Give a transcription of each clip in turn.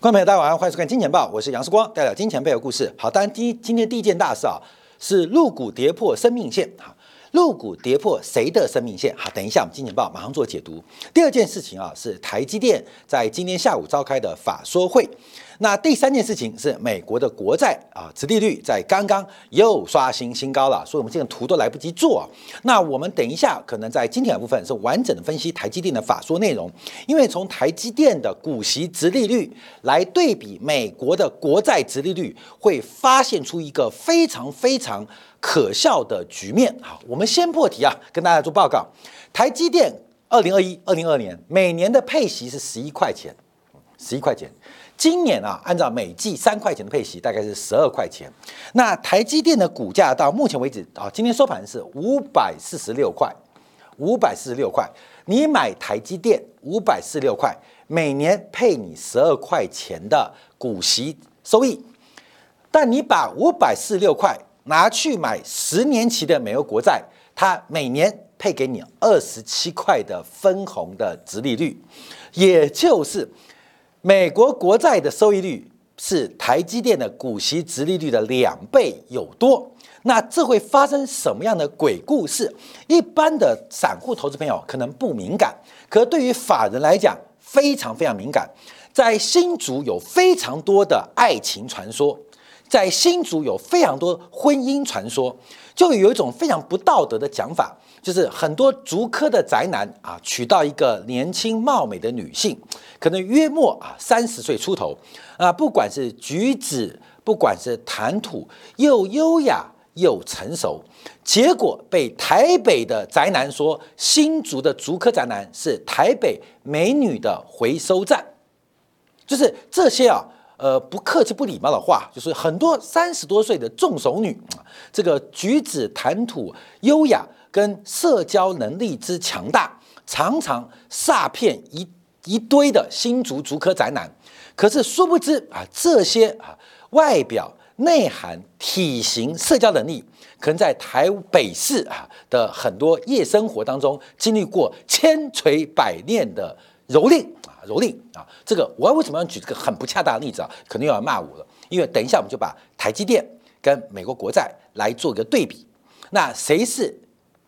观众朋友，大家晚上好，欢迎收看《金钱报》，我是杨世光，带来金钱背后故事。好，当然第一，今天第一件大事啊，是入股跌破生命线。好，入股跌破谁的生命线？好，等一下我们《金钱报》马上做解读。第二件事情啊，是台积电在今天下午召开的法说会。那第三件事情是美国的国债啊，殖利率在刚刚又刷新新高了，所以我们这个图都来不及做。那我们等一下可能在今天的部分是完整的分析台积电的法说内容，因为从台积电的股息殖利率来对比美国的国债殖利率，会发现出一个非常非常可笑的局面。好，我们先破题啊，跟大家做报告，台积电二零二一、二零二年每年的配息是十一块钱，十一块钱。今年啊，按照每季三块钱的配息，大概是十二块钱。那台积电的股价到目前为止啊，今天收盘是五百四十六块，五百四十六块。你买台积电五百四十六块，每年配你十二块钱的股息收益。但你把五百四十六块拿去买十年期的美国国债，它每年配给你二十七块的分红的值利率，也就是。美国国债的收益率是台积电的股息值利率的两倍有多，那这会发生什么样的鬼故事？一般的散户投资朋友可能不敏感，可对于法人来讲非常非常敏感。在新竹有非常多的爱情传说，在新竹有非常多婚姻传说，就有一种非常不道德的讲法。就是很多竹科的宅男啊，娶到一个年轻貌美的女性，可能约莫啊三十岁出头啊，不管是举止，不管是谈吐，又优雅又成熟，结果被台北的宅男说，新竹的竹科宅男是台北美女的回收站，就是这些啊，呃，不客气不礼貌的话，就是很多三十多岁的重熟女，这个举止谈吐优雅。跟社交能力之强大，常常煞骗一一堆的新竹竹科宅男。可是殊不知啊，这些啊外表、内涵、体型、社交能力，可能在台北市啊的很多夜生活当中，经历过千锤百炼的蹂躏啊，蹂躏啊。这个我为什么要举这个很不恰当的例子啊？可能又要骂我了。因为等一下我们就把台积电跟美国国债来做一个对比，那谁是？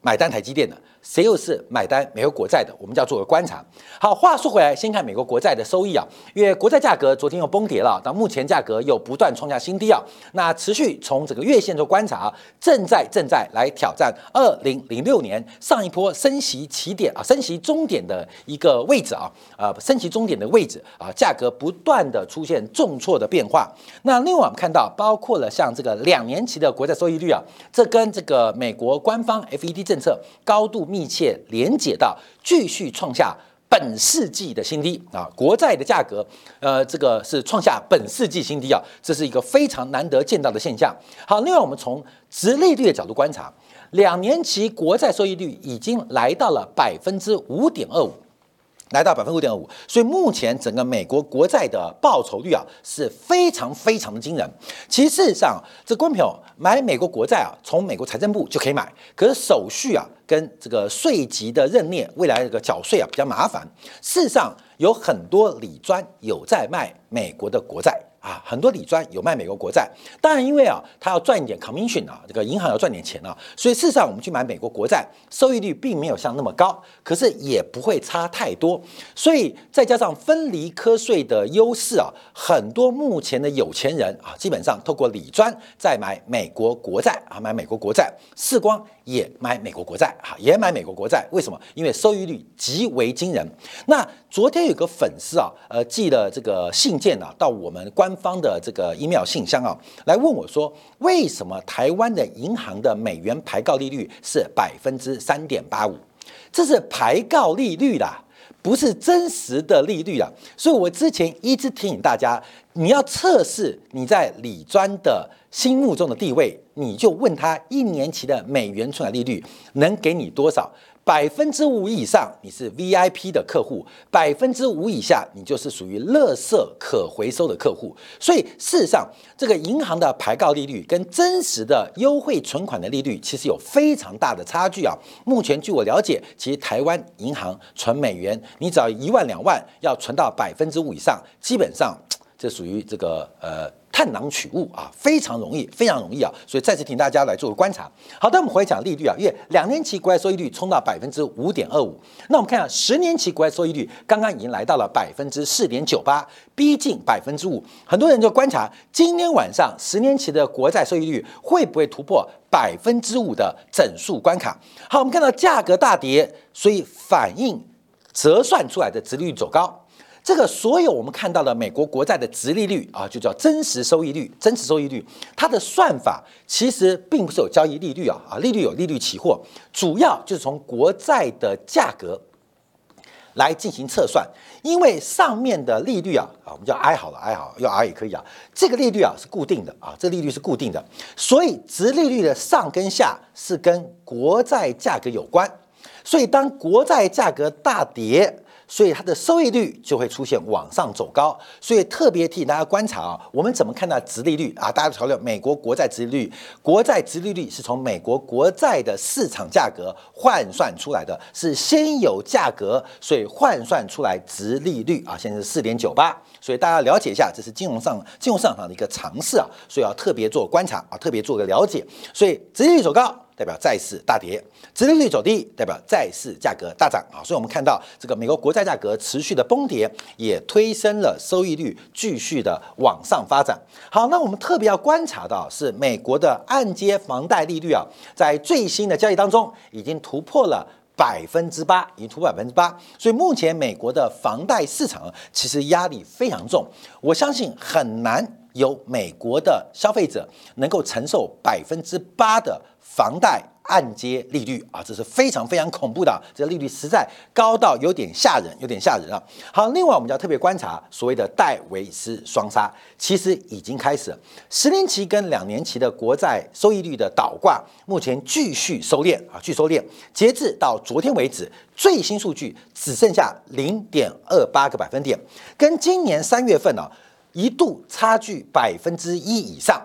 买单台积电的。谁又是买单美国国债的？我们就要做个观察。好，话说回来，先看美国国债的收益啊，因为国债价格昨天又崩跌了，到目前价格又不断创下新低啊。那持续从整个月线做观察，正在正在来挑战二零零六年上一波升息起点啊，升息终点的一个位置啊，呃，升息终点的位置啊，价格不断的出现重挫的变化。那另外我们看到，包括了像这个两年期的国债收益率啊，这跟这个美国官方 FED 政策高度。密密切连结到继续创下本世纪的新低啊，国债的价格，呃，这个是创下本世纪新低啊，这是一个非常难得见到的现象。好，另外我们从直利率的角度观察，两年期国债收益率已经来到了百分之五点二五。来到百分之五点五，所以目前整个美国国债的报酬率啊是非常非常的惊人。其实事实上，这观众朋友买美国国债啊，从美国财政部就可以买，可是手续啊跟这个税级的认列，未来这个缴税啊比较麻烦。事实上，有很多理专有在卖美国的国债。啊，很多理专有卖美国国债，当然因为啊，他要赚一点 commission 啊，这个银行要赚点钱啊，所以事实上我们去买美国国债，收益率并没有像那么高，可是也不会差太多。所以再加上分离科税的优势啊，很多目前的有钱人啊，基本上透过理专在买美国国债啊，买美国国债，世光也买美国国债啊，也买美国国债，为什么？因为收益率极为惊人。那昨天有个粉丝啊，呃，寄了这个信件啊，到我们官。官方的这个 email 信箱啊，来问我说，为什么台湾的银行的美元排告利率是百分之三点八五？这是排告利率啦，不是真实的利率啊。所以我之前一直提醒大家，你要测试你在理专的心目中的地位，你就问他一年期的美元存款利率能给你多少。百分之五以上，你是 VIP 的客户；百分之五以下，你就是属于垃圾可回收的客户。所以，事实上，这个银行的排告利率跟真实的优惠存款的利率，其实有非常大的差距啊。目前，据我了解，其实台湾银行存美元，你只要一万两万，要存到百分之五以上，基本上。这属于这个呃。探囊取物啊，非常容易，非常容易啊，所以再次请大家来做个观察。好的，我们回来讲利率啊，因为两年期国债收益率冲到百分之五点二五，那我们看下十年期国债收益率刚刚已经来到了百分之四点九八，逼近百分之五。很多人就观察今天晚上十年期的国债收益率会不会突破百分之五的整数关卡。好，我们看到价格大跌，所以反映折算出来的殖利率走高。这个所有我们看到的美国国债的值利率啊，就叫真实收益率。真实收益率它的算法其实并不是有交易利率啊啊，利率有利率期货，主要就是从国债的价格来进行测算。因为上面的利率啊啊，我们叫 I 好了，I 好，要 R 也可以啊。这个利率啊是固定的啊，这利率是固定的，所以值利率的上跟下是跟国债价格有关。所以当国债价格大跌。所以它的收益率就会出现往上走高，所以特别替大家观察啊，我们怎么看到直利率啊？大家讨论美国国债直利率，国债直利率是从美国国债的市场价格换算出来的，是先有价格，所以换算出来直利率啊，现在是四点九八。所以大家了解一下，这是金融上金融市场上的一个尝试啊，所以要特别做观察啊，特别做个了解。所以直利率走高。代表债市大跌，殖利率走低，代表债市价格大涨啊！所以，我们看到这个美国国债价格持续的崩跌，也推升了收益率继续的往上发展。好，那我们特别要观察到是美国的按揭房贷利率啊，在最新的交易当中已经突破了百分之八，已经突破百分之八。所以，目前美国的房贷市场其实压力非常重，我相信很难有美国的消费者能够承受百分之八的。房贷按揭利率啊，这是非常非常恐怖的，这个利率实在高到有点吓人，有点吓人啊。好，另外我们就要特别观察所谓的戴维斯双杀，其实已经开始，十年期跟两年期的国债收益率的倒挂，目前继续收敛啊，继续收敛。截至到昨天为止，最新数据只剩下零点二八个百分点，跟今年三月份呢一度差距百分之一以上。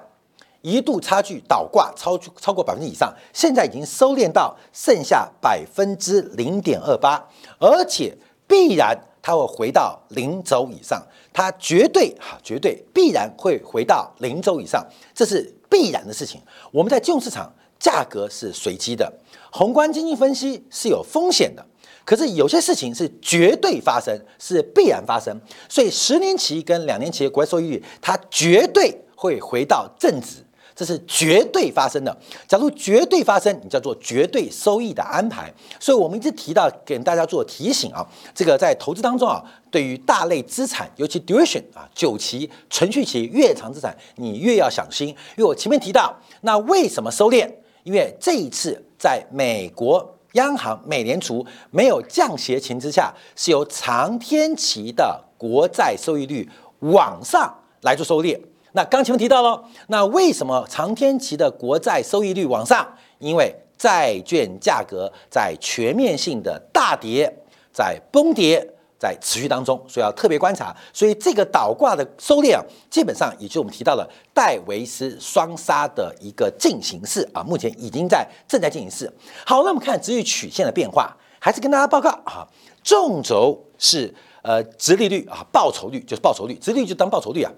一度差距倒挂超出超过百分之以上，现在已经收敛到剩下百分之零点二八，而且必然它会回到零轴以上，它绝对哈绝对必然会回到零轴以上，这是必然的事情。我们在金融市场价格是随机的，宏观经济分析是有风险的，可是有些事情是绝对发生，是必然发生，所以十年期跟两年期的国债收益率，它绝对会回到正值。这是绝对发生的。假如绝对发生，你叫做绝对收益的安排。所以我们一直提到，给大家做提醒啊。这个在投资当中啊，对于大类资产，尤其 duration 啊，久期、存续期越长资产，你越要小心。因为我前面提到，那为什么收敛？因为这一次在美国央行美联储没有降息情之下，是由长天期的国债收益率往上来做收敛。那刚前面提到了，那为什么长天期的国债收益率往上？因为债券价格在全面性的大跌、在崩跌、在持续当中，所以要特别观察。所以这个倒挂的收敛啊，基本上也就我们提到了戴维斯双杀的一个进行式啊，目前已经在正在进行式。好，那我们看直率曲线的变化，还是跟大家报告啊，纵轴是呃直利率啊，报酬率就是报酬率，直利率就当报酬率啊。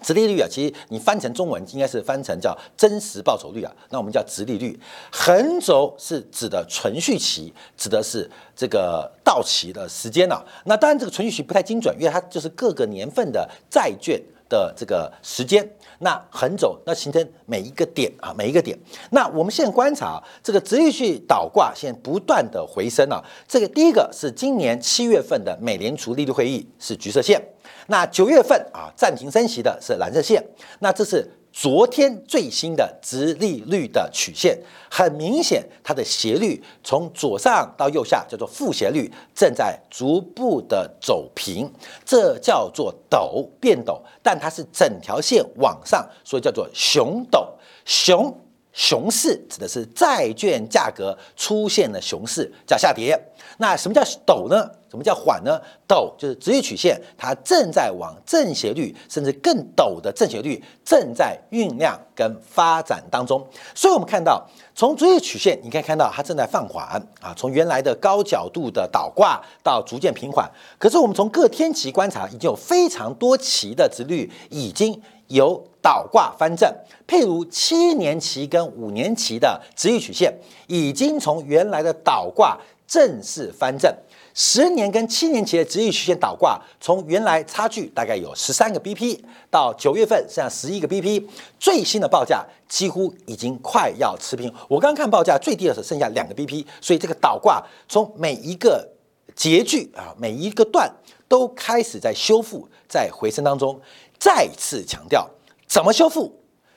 直利率啊，其实你翻成中文应该是翻成叫真实报酬率啊，那我们叫直利率。横轴是指的存续期，指的是这个到期的时间呢。那当然这个存续期不太精准，因为它就是各个年份的债券的这个时间。那横走那形成每一个点啊，每一个点。那我们现在观察这个直立去倒挂，现在不断的回升啊。这个第一个是今年七月份的美联储利率会议是橘色线。那九月份啊，暂停升息的是蓝色线。那这是昨天最新的直利率的曲线，很明显，它的斜率从左上到右下叫做负斜率，正在逐步的走平，这叫做陡变陡，但它是整条线往上，所以叫做熊陡熊。熊市指的是债券价格出现了熊市，叫下跌。那什么叫陡呢？什么叫缓呢？陡就是直率曲线，它正在往正斜率甚至更陡的正斜率正在酝酿跟发展当中。所以，我们看到从直率曲线，你可以看到它正在放缓啊，从原来的高角度的倒挂到逐渐平缓。可是，我们从各天期观察，已经有非常多期的直率已经有倒挂翻正。譬如七年期跟五年期的直率曲线，已经从原来的倒挂正式翻正。十年跟七年期的直率曲线倒挂，从原来差距大概有十三个 BP，到九月份剩下十一个 BP，最新的报价几乎已经快要持平。我刚看报价最低的时候剩下两个 BP，所以这个倒挂从每一个截距啊，每一个段都开始在修复，在回升当中。再次强调，怎么修复？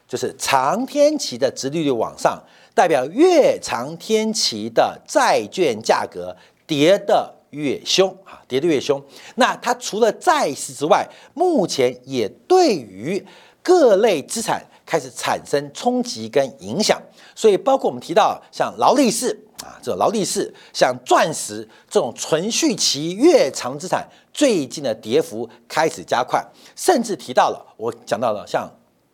就是长天期的直利率往上，代表越长天期的债券价格跌的。越凶啊，跌得越凶。那它除了债市之外，目前也对于各类资产开始产生冲击跟影响。所以，包括我们提到像劳力士啊，这种劳力士，像钻石这种存续期越长资产，最近的跌幅开始加快。甚至提到了，我讲到了像。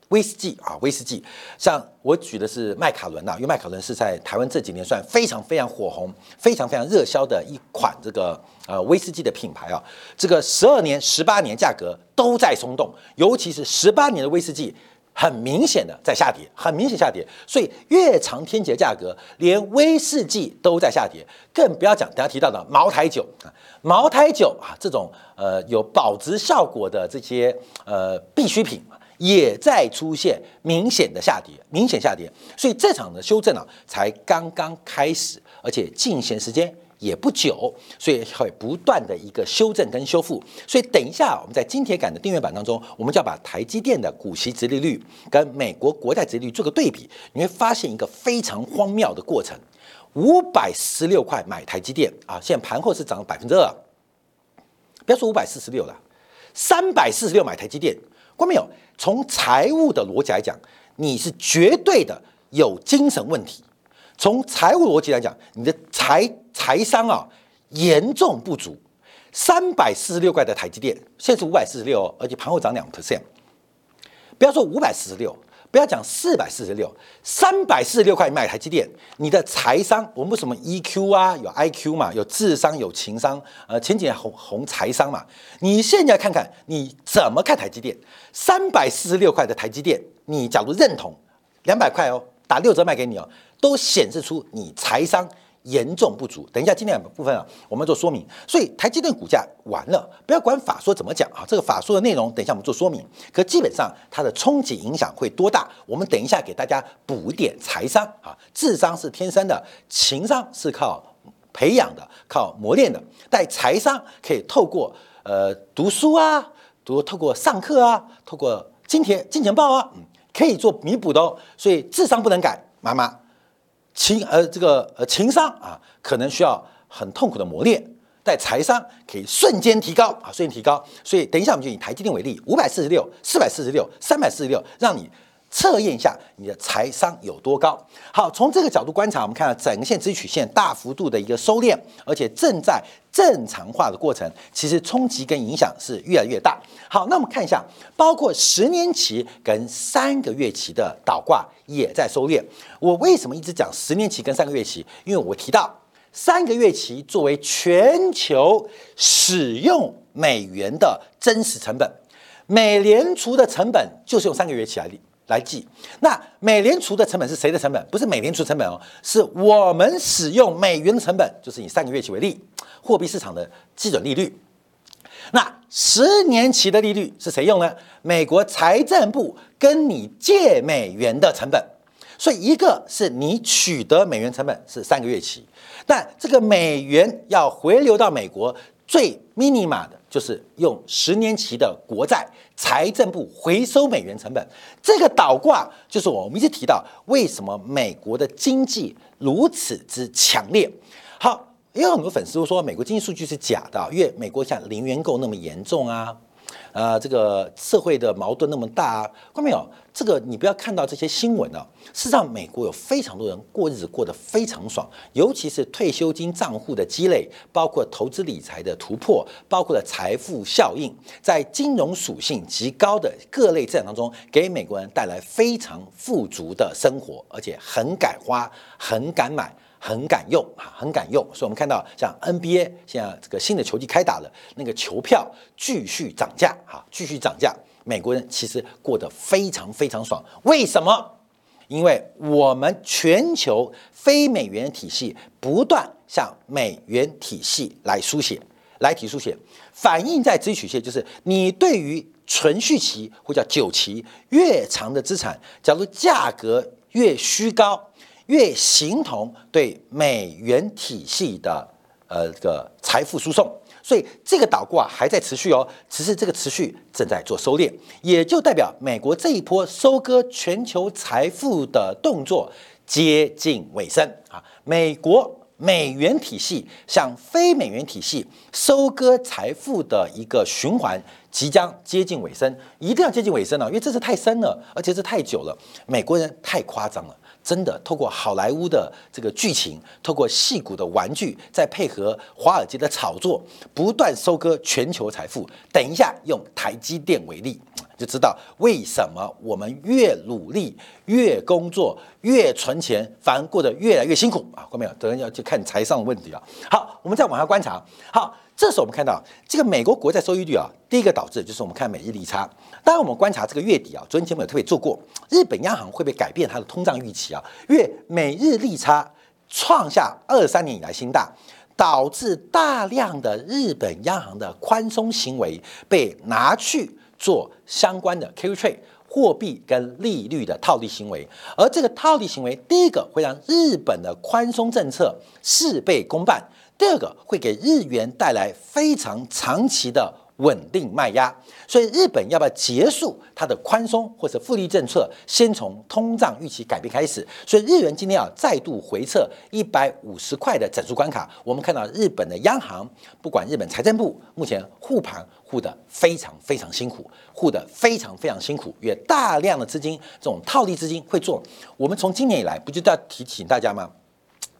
威士忌啊，威士忌，像我举的是麦卡伦呐，因为麦卡伦是在台湾这几年算非常非常火红、非常非常热销的一款这个呃威士忌的品牌啊。这个十二年、十八年价格都在松动，尤其是十八年的威士忌，很明显的在下跌，很明显下跌。所以越长天节价格，连威士忌都在下跌，更不要讲等下提到的茅台酒啊，茅台酒啊这种呃有保值效果的这些呃必需品。也在出现明显的下跌，明显下跌，所以这场的修正啊才刚刚开始，而且进行时间也不久，所以会不断的一个修正跟修复。所以等一下我们在金铁杆的订阅版当中，我们就要把台积电的股息直利率跟美国国债直利率做个对比，你会发现一个非常荒谬的过程：五百十六块买台积电啊，现在盘后是涨了百分之二，不要说五百四十六了，三百四十六买台积电。关没有？从财务的逻辑来讲，你是绝对的有精神问题。从财务逻辑来讲，你的财财商啊严重不足。三百四十六块的台积电，现在是五百四十六，而且盘后涨两 percent。不要说五百四十六。不要讲四百四十六，三百四十六块买台积电，你的财商，我们什么 EQ 啊，有 IQ 嘛，有智商，有情商，呃，前几年红红财商嘛，你现在看看你怎么看台积电？三百四十六块的台积电，你假如认同两百块哦，打六折卖给你哦，都显示出你财商。严重不足。等一下，今天部分啊，我们做说明。所以台积电股价完了，不要管法说怎么讲啊，这个法说的内容，等一下我们做说明。可基本上它的冲击影响会多大？我们等一下给大家补一点财商啊，智商是天生的，情商是靠培养的，靠磨练的。但财商可以透过呃读书啊，读透过上课啊，透过金钱金钱报啊，嗯，可以做弥补的哦。所以智商不能改，妈妈。情呃，这个呃情商啊，可能需要很痛苦的磨练，但财商可以瞬间提高啊，瞬间提高。所以等一下我们就以台积电为例，五百四十六、四百四十六、三百四十六，让你测验一下你的财商有多高。好，从这个角度观察，我们看到整个线支曲线大幅度的一个收敛，而且正在正常化的过程，其实冲击跟影响是越来越大。好，那我们看一下，包括十年期跟三个月期的倒挂也在收敛。我为什么一直讲十年期跟三个月期？因为我提到三个月期作为全球使用美元的真实成本，美联储的成本就是用三个月期来来计。那美联储的成本是谁的成本？不是美联储成本哦，是我们使用美元的成本，就是以三个月期为例，货币市场的基准利率。那十年期的利率是谁用呢？美国财政部跟你借美元的成本，所以一个是你取得美元成本是三个月期，但这个美元要回流到美国最 minima 的就是用十年期的国债，财政部回收美元成本，这个倒挂就是我们一直提到为什么美国的经济如此之强烈。好。也有很多粉丝都说美国经济数据是假的，因为美国像零元购那么严重啊，呃，这个社会的矛盾那么大，看没有？这个你不要看到这些新闻啊，事实上美国有非常多人过日子过得非常爽，尤其是退休金账户的积累，包括投资理财的突破，包括了财富效应，在金融属性极高的各类资产当中，给美国人带来非常富足的生活，而且很敢花，很敢买。很敢用啊，很敢用，所以我们看到像 NBA 现在这个新的球季开打了，那个球票继续涨价哈，继续涨价。美国人其实过得非常非常爽，为什么？因为我们全球非美元体系不断向美元体系来书写，来提书写，反映在资曲线，就是你对于存续期或叫久期越长的资产，假如价格越虚高。越形同对美元体系的呃这个财富输送，所以这个倒挂还在持续哦，只是这个持续正在做收敛，也就代表美国这一波收割全球财富的动作接近尾声啊！美国美元体系向非美元体系收割财富的一个循环即将接近尾声，一定要接近尾声了，因为这是太深了，而且是太久了，美国人太夸张了。真的，透过好莱坞的这个剧情，透过戏骨的玩具，再配合华尔街的炒作，不断收割全球财富。等一下，用台积电为例，就知道为什么我们越努力、越工作、越存钱，反而过得越来越辛苦啊！看到没有？等人要去看财商的问题啊。好，我们再往下观察。好。这时候我们看到这个美国国债收益率啊，第一个导致就是我们看美日利差。当然，我们观察这个月底啊，昨天节目有特别做过，日本央行会不会改变它的通胀预期啊？因为美日利差创下二三年以来新大，导致大量的日本央行的宽松行为被拿去做相关的 Q trade 货币跟利率的套利行为，而这个套利行为，第一个会让日本的宽松政策事倍功半。第二个会给日元带来非常长期的稳定卖压，所以日本要不要结束它的宽松或者负利政策，先从通胀预期改变开始。所以日元今天啊再度回撤一百五十块的整数关卡。我们看到日本的央行，不管日本财政部目前护盘护得非常非常辛苦，护得非常非常辛苦，因为大量的资金这种套利资金会做。我们从今年以来不就要提醒大家吗？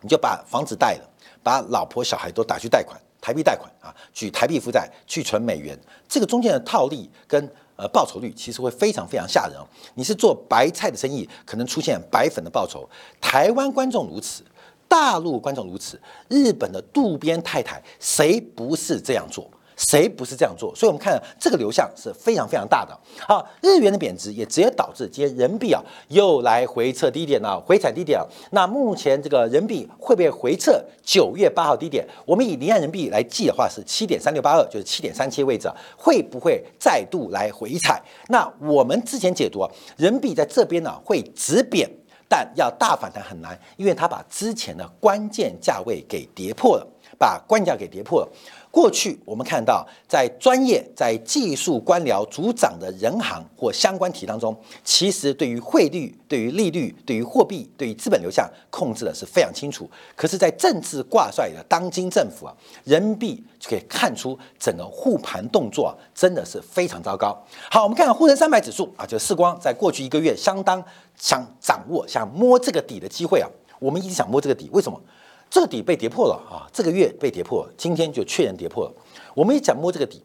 你就把房子贷了。把老婆小孩都打去贷款，台币贷款啊，举台币负债去存美元，这个中间的套利跟呃报酬率其实会非常非常吓人哦。你是做白菜的生意，可能出现白粉的报酬。台湾观众如此，大陆观众如此，日本的渡边太太谁不是这样做？谁不是这样做？所以，我们看这个流向是非常非常大的。好，日元的贬值也直接导致今天人民币啊又来回测低点了，回踩低点了。那目前这个人民币会不会回测九月八号低点？我们以离岸人民币来计的话是七点三六八二，就是七点三七位置，会不会再度来回踩？那我们之前解读啊，人民币在这边呢会止贬，但要大反弹很难，因为它把之前的关键价位给跌破了，把关价给跌破了。过去我们看到，在专业、在技术官僚主掌的人行或相关体当中，其实对于汇率、对于利率、对于货币、对于资本流向控制的是非常清楚。可是，在政治挂帅的当今政府啊，人民币就可以看出整个护盘动作，真的是非常糟糕。好，我们看看沪深三百指数啊，就世光在过去一个月相当想掌握、想摸这个底的机会啊，我们一直想摸这个底，为什么？这个底被跌破了啊！这个月被跌破，今天就确认跌破了。我们一讲摸这个底，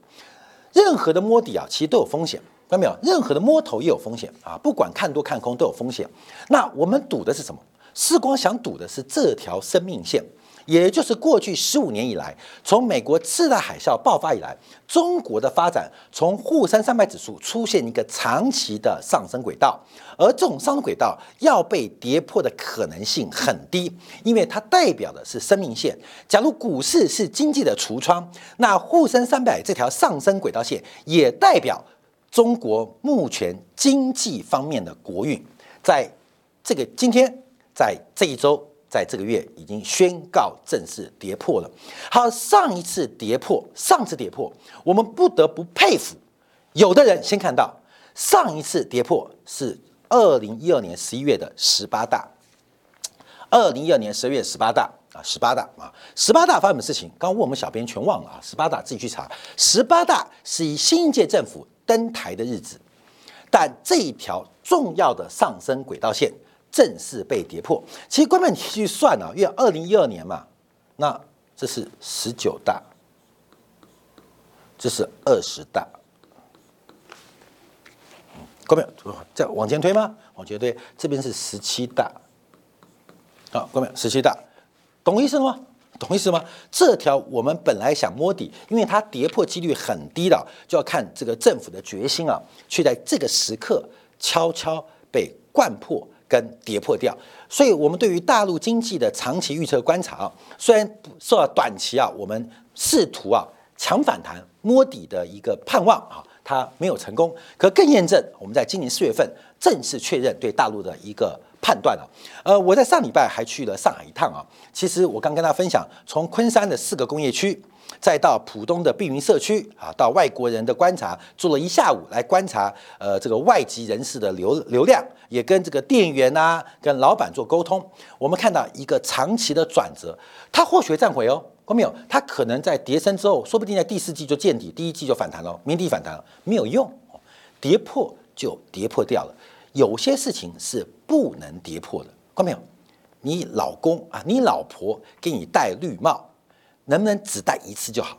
任何的摸底啊，其实都有风险，看到没有？任何的摸头也有风险啊！不管看多看空都有风险。那我们赌的是什么？世光想赌的是这条生命线。也就是过去十五年以来，从美国次贷海啸爆发以来，中国的发展从沪深三百指数出现一个长期的上升轨道，而这种上升轨道要被跌破的可能性很低，因为它代表的是生命线。假如股市是经济的橱窗，那沪深三百这条上升轨道线也代表中国目前经济方面的国运。在这个今天，在这一周。在这个月已经宣告正式跌破了。好，上一次跌破，上次跌破，我们不得不佩服。有的人先看到上一次跌破是二零一二年十一月的十八大，二零一二年十二月十八大啊，十八大啊，十八大发生什么事情？刚问我们小编全忘了啊。十八大自己去查。十八大是以新一届政府登台的日子，但这一条重要的上升轨道线正式被跌破。其实，关键你去算啊，因为二零一二年嘛，那这是十九大，这是二十大，关键再往前推吗？往前推，这边是十七大，好，关键十七大，懂意思吗？懂意思吗？这条我们本来想摸底，因为它跌破几率很低的，就要看这个政府的决心啊，却在这个时刻悄悄被灌破跟跌破掉。所以，我们对于大陆经济的长期预测观察啊，虽然受到短期啊，我们试图啊强反弹摸底的一个盼望啊，它没有成功，可更验证我们在今年四月份正式确认对大陆的一个。判断了，呃，我在上礼拜还去了上海一趟啊。其实我刚跟大家分享，从昆山的四个工业区，再到浦东的碧云社区啊，到外国人的观察，做了一下午来观察，呃，这个外籍人士的流流量，也跟这个店员啊，跟老板做沟通。我们看到一个长期的转折，他或许站回哦，看没有？他可能在跌升之后，说不定在第四季就见底，第一季就反弹了，明底反弹了，没有用，跌破就跌破掉了。有些事情是不能跌破的，看到没有？你老公啊，你老婆给你戴绿帽，能不能只戴一次就好？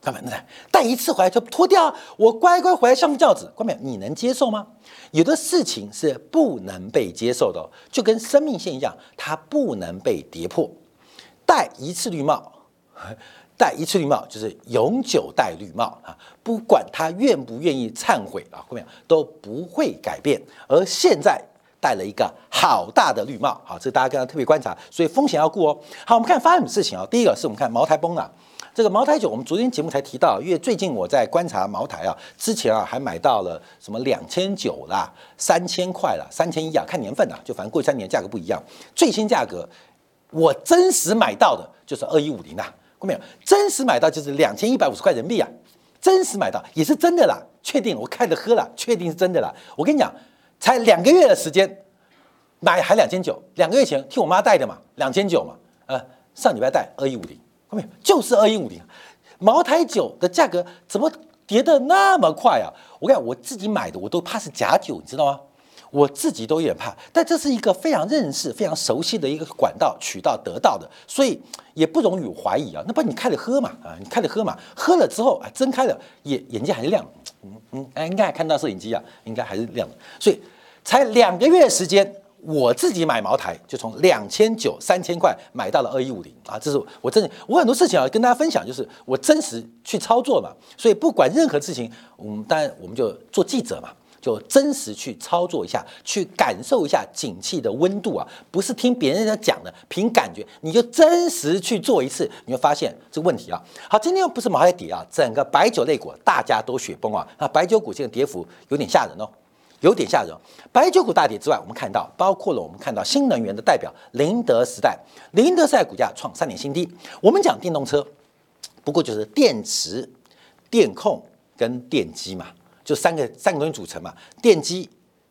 看到没有？戴一次回来就脱掉，我乖乖回来上轿子，看到没有？你能接受吗？有的事情是不能被接受的，就跟生命线一样，它不能被跌破。戴一次绿帽。戴一次绿帽就是永久戴绿帽啊！不管他愿不愿意忏悔啊，后面都不会改变。而现在戴了一个好大的绿帽，好，这大家跟他特别观察，所以风险要顾哦。好，我们看发生什么事情啊？第一个是我们看茅台崩了。这个茅台酒，我们昨天节目才提到，因为最近我在观察茅台啊，之前啊还买到了什么两千九啦、三千块啦、三千一啊，看年份啊，就反正过去三年价格不一样。最新价格我真实买到的就是二一五零啊。没有真实买到就是两千一百五十块人民币啊，真实买到也是真的啦，确定我看着喝了，确定是真的啦。我跟你讲，才两个月的时间买还两千九，两个月前替我妈带的嘛，两千九嘛，呃，上礼拜带二一五零，后面就是二一五零，茅台酒的价格怎么跌得那么快啊？我跟你讲，我自己买的我都怕是假酒，你知道吗？我自己都有点怕，但这是一个非常认识、非常熟悉的一个管道渠道得到的，所以也不容易怀疑啊。那不你开了喝嘛？啊，你开了喝嘛？喝了之后啊，睁开了眼眼睛还是亮，嗯嗯，哎，应该还看到摄影机啊，应该还是亮的。所以才两个月时间，我自己买茅台就从两千九、三千块买到了二一五零啊，这是我真，我很多事情啊跟大家分享，就是我真实去操作嘛。所以不管任何事情，我们当然我们就做记者嘛。就真实去操作一下，去感受一下景气的温度啊，不是听别人家讲的，凭感觉，你就真实去做一次，你会发现这个问题啊。好，今天又不是茅台跌啊，整个白酒类股大家都雪崩啊，那白酒股现在跌幅有点吓人哦，有点吓人。白酒股大跌之外，我们看到包括了我们看到新能源的代表宁德时代，宁德时代股价创三年新低。我们讲电动车，不过就是电池、电控跟电机嘛。就三个三个东西组成嘛，电机、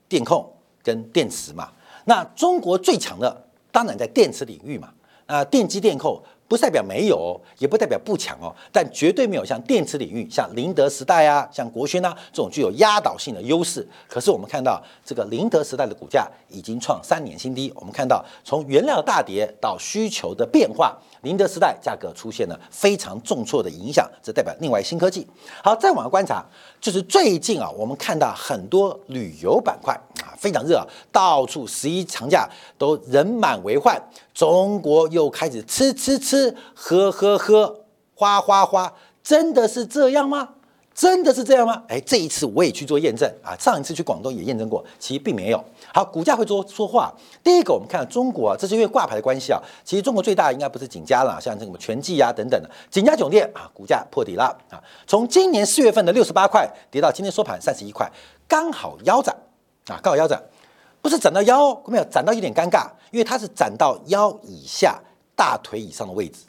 电控跟电池嘛。那中国最强的当然在电池领域嘛。啊，电机电控不代表没有，也不代表不强哦，但绝对没有像电池领域，像宁德时代啊，像国轩啊这种具有压倒性的优势。可是我们看到这个宁德时代的股价已经创三年新低。我们看到从原料大跌到需求的变化。宁德时代价格出现了非常重挫的影响，这代表另外新科技。好，再往下观察，就是最近啊，我们看到很多旅游板块啊非常热，到处十一长假都人满为患，中国又开始吃吃吃，喝喝喝，花花花，真的是这样吗？真的是这样吗？哎，这一次我也去做验证啊，上一次去广东也验证过，其实并没有。好，股价会说说话。第一个，我们看中国啊，这是因为挂牌的关系啊。其实中国最大应该不是景家了，像这个全季啊等等的。景家酒店啊，股价破底了啊，从今年四月份的六十八块跌到今天收盘三十一块，刚好腰斩啊，刚好腰斩，不是斩到腰，没有斩到有点尴尬，因为它是斩到腰以下大腿以上的位置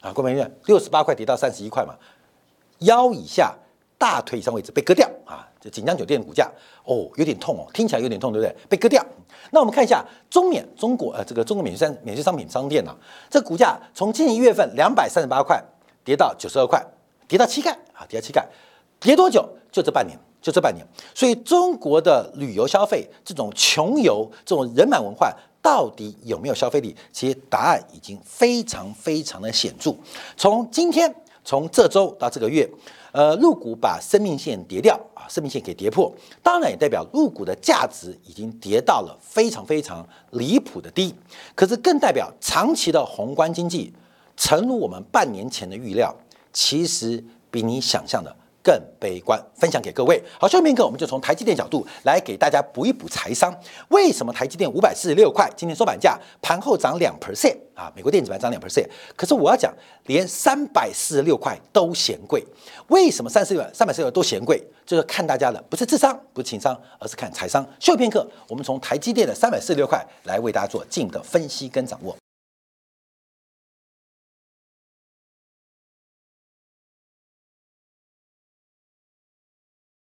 啊。各位朋友，六十八块跌到三十一块嘛，腰以下。大腿以上位置被割掉啊！这锦江酒店的股价哦，有点痛哦，听起来有点痛，对不对？被割掉。那我们看一下中免中国呃，这个中国免税商免税商品商店呢，这股价从今年一月份两百三十八块跌到九十二块，跌到膝盖啊，跌到膝盖，跌多久？就这半年就这半年，所以中国的旅游消费这种穷游、这种人满文化，到底有没有消费力？其实答案已经非常非常的显著。从今天，从这周到这个月，呃，入股把生命线跌掉啊，生命线给跌破，当然也代表入股的价值已经跌到了非常非常离谱的低。可是更代表长期的宏观经济，诚如我们半年前的预料，其实比你想象的。更悲观，分享给各位。好，下面一个我们就从台积电角度来给大家补一补财商。为什么台积电五百四十六块今天收盘价盘后涨两 percent 啊？美国电子盘涨两 percent，可是我要讲，连三百四十六块都嫌贵。为什么三十六三百四十六都嫌贵？就是看大家的不是智商，不是情商，而是看财商。休片刻，我们从台积电的三百四十六块来为大家做进一步的分析跟掌握。